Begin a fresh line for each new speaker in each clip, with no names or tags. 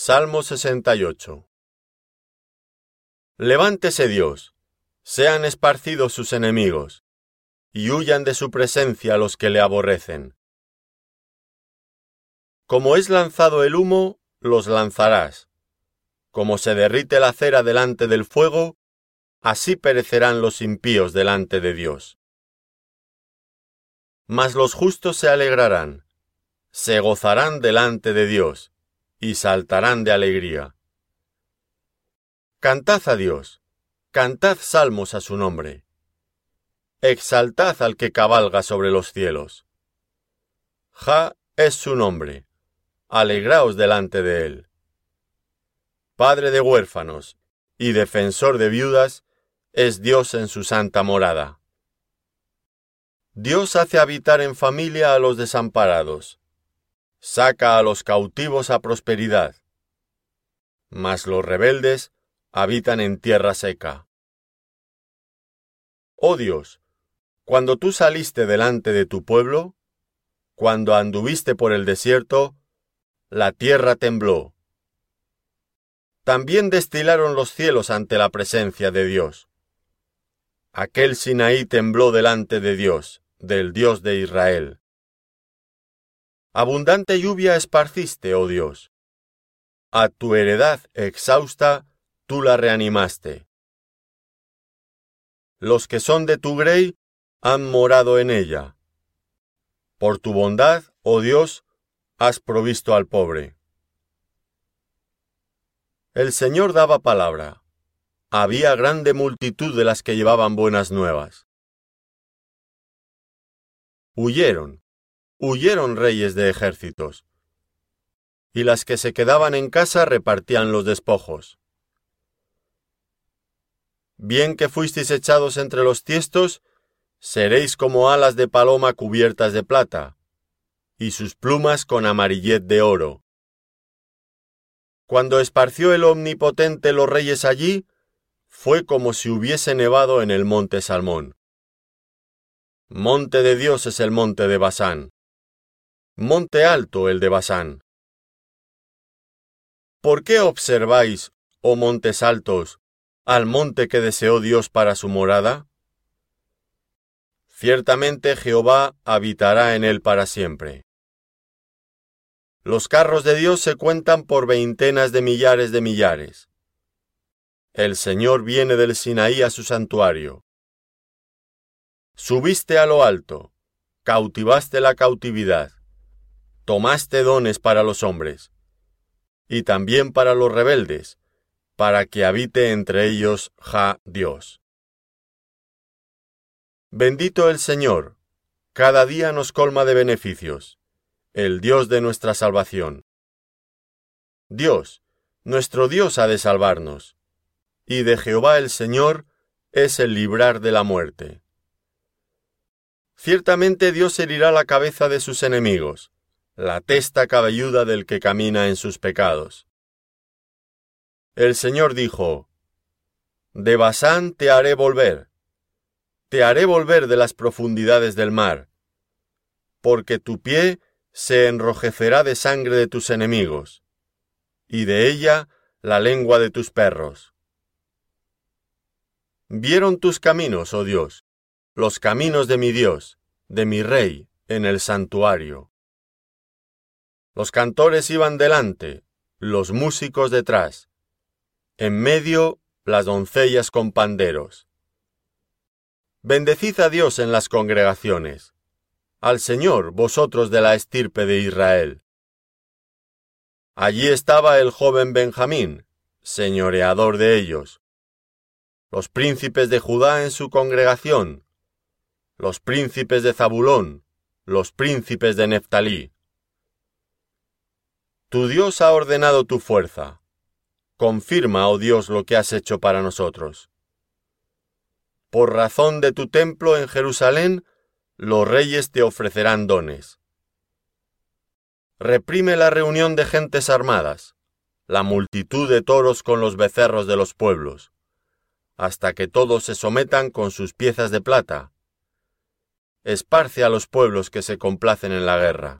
Salmo 68 Levántese Dios, sean esparcidos sus enemigos, y huyan de su presencia los que le aborrecen. Como es lanzado el humo, los lanzarás. Como se derrite la cera delante del fuego, así perecerán los impíos delante de Dios. Mas los justos se alegrarán, se gozarán delante de Dios, y saltarán de alegría. Cantad a Dios, cantad salmos a su nombre. Exaltad al que cabalga sobre los cielos. Ja es su nombre, alegraos delante de él. Padre de huérfanos y defensor de viudas, es Dios en su santa morada. Dios hace habitar en familia a los desamparados, saca a los cautivos a prosperidad, mas los rebeldes habitan en tierra seca. Oh Dios, cuando tú saliste delante de tu pueblo, cuando anduviste por el desierto, la tierra tembló. También destilaron los cielos ante la presencia de Dios. Aquel Sinaí tembló delante de Dios, del Dios de Israel. Abundante lluvia esparciste, oh Dios. A tu heredad exhausta tú la reanimaste. Los que son de tu grey han morado en ella. Por tu bondad, oh Dios, has provisto al pobre. El Señor daba palabra. Había grande multitud de las que llevaban buenas nuevas. Huyeron, huyeron reyes de ejércitos. Y las que se quedaban en casa repartían los despojos. Bien que fuisteis echados entre los tiestos, seréis como alas de paloma cubiertas de plata, y sus plumas con amarillet de oro. Cuando esparció el Omnipotente los reyes allí, fue como si hubiese nevado en el monte Salmón. Monte de Dios es el monte de Basán. Monte alto el de Basán. ¿Por qué observáis, oh montes altos, al monte que deseó Dios para su morada? Ciertamente Jehová habitará en él para siempre. Los carros de Dios se cuentan por veintenas de millares de millares. El Señor viene del Sinaí a su santuario. Subiste a lo alto, cautivaste la cautividad tomaste dones para los hombres, y también para los rebeldes, para que habite entre ellos Ja Dios. Bendito el Señor, cada día nos colma de beneficios, el Dios de nuestra salvación. Dios, nuestro Dios ha de salvarnos, y de Jehová el Señor es el librar de la muerte. Ciertamente Dios herirá la cabeza de sus enemigos, la testa cabelluda del que camina en sus pecados. El Señor dijo, De Basán te haré volver, te haré volver de las profundidades del mar, porque tu pie se enrojecerá de sangre de tus enemigos, y de ella la lengua de tus perros. Vieron tus caminos, oh Dios, los caminos de mi Dios, de mi Rey, en el santuario. Los cantores iban delante, los músicos detrás. En medio, las doncellas con panderos. Bendecid a Dios en las congregaciones, al Señor vosotros de la estirpe de Israel. Allí estaba el joven Benjamín, señoreador de ellos, los príncipes de Judá en su congregación, los príncipes de Zabulón, los príncipes de Neftalí. Tu Dios ha ordenado tu fuerza. Confirma, oh Dios, lo que has hecho para nosotros. Por razón de tu templo en Jerusalén, los reyes te ofrecerán dones. Reprime la reunión de gentes armadas, la multitud de toros con los becerros de los pueblos, hasta que todos se sometan con sus piezas de plata. Esparce a los pueblos que se complacen en la guerra.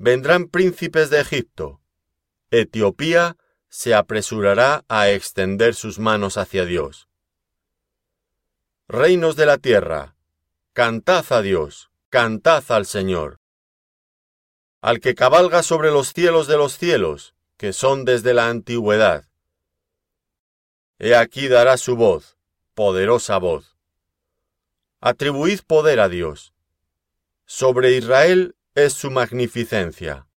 Vendrán príncipes de Egipto. Etiopía se apresurará a extender sus manos hacia Dios. Reinos de la tierra, cantad a Dios, cantad al Señor. Al que cabalga sobre los cielos de los cielos, que son desde la antigüedad. He aquí dará su voz, poderosa voz. Atribuid poder a Dios. Sobre Israel es su magnificencia,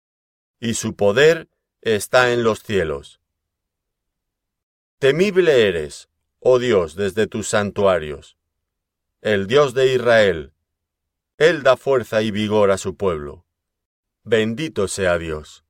y su poder está en los cielos. Temible eres, oh Dios, desde tus santuarios. El Dios de Israel, Él da fuerza y vigor a su pueblo. Bendito sea Dios.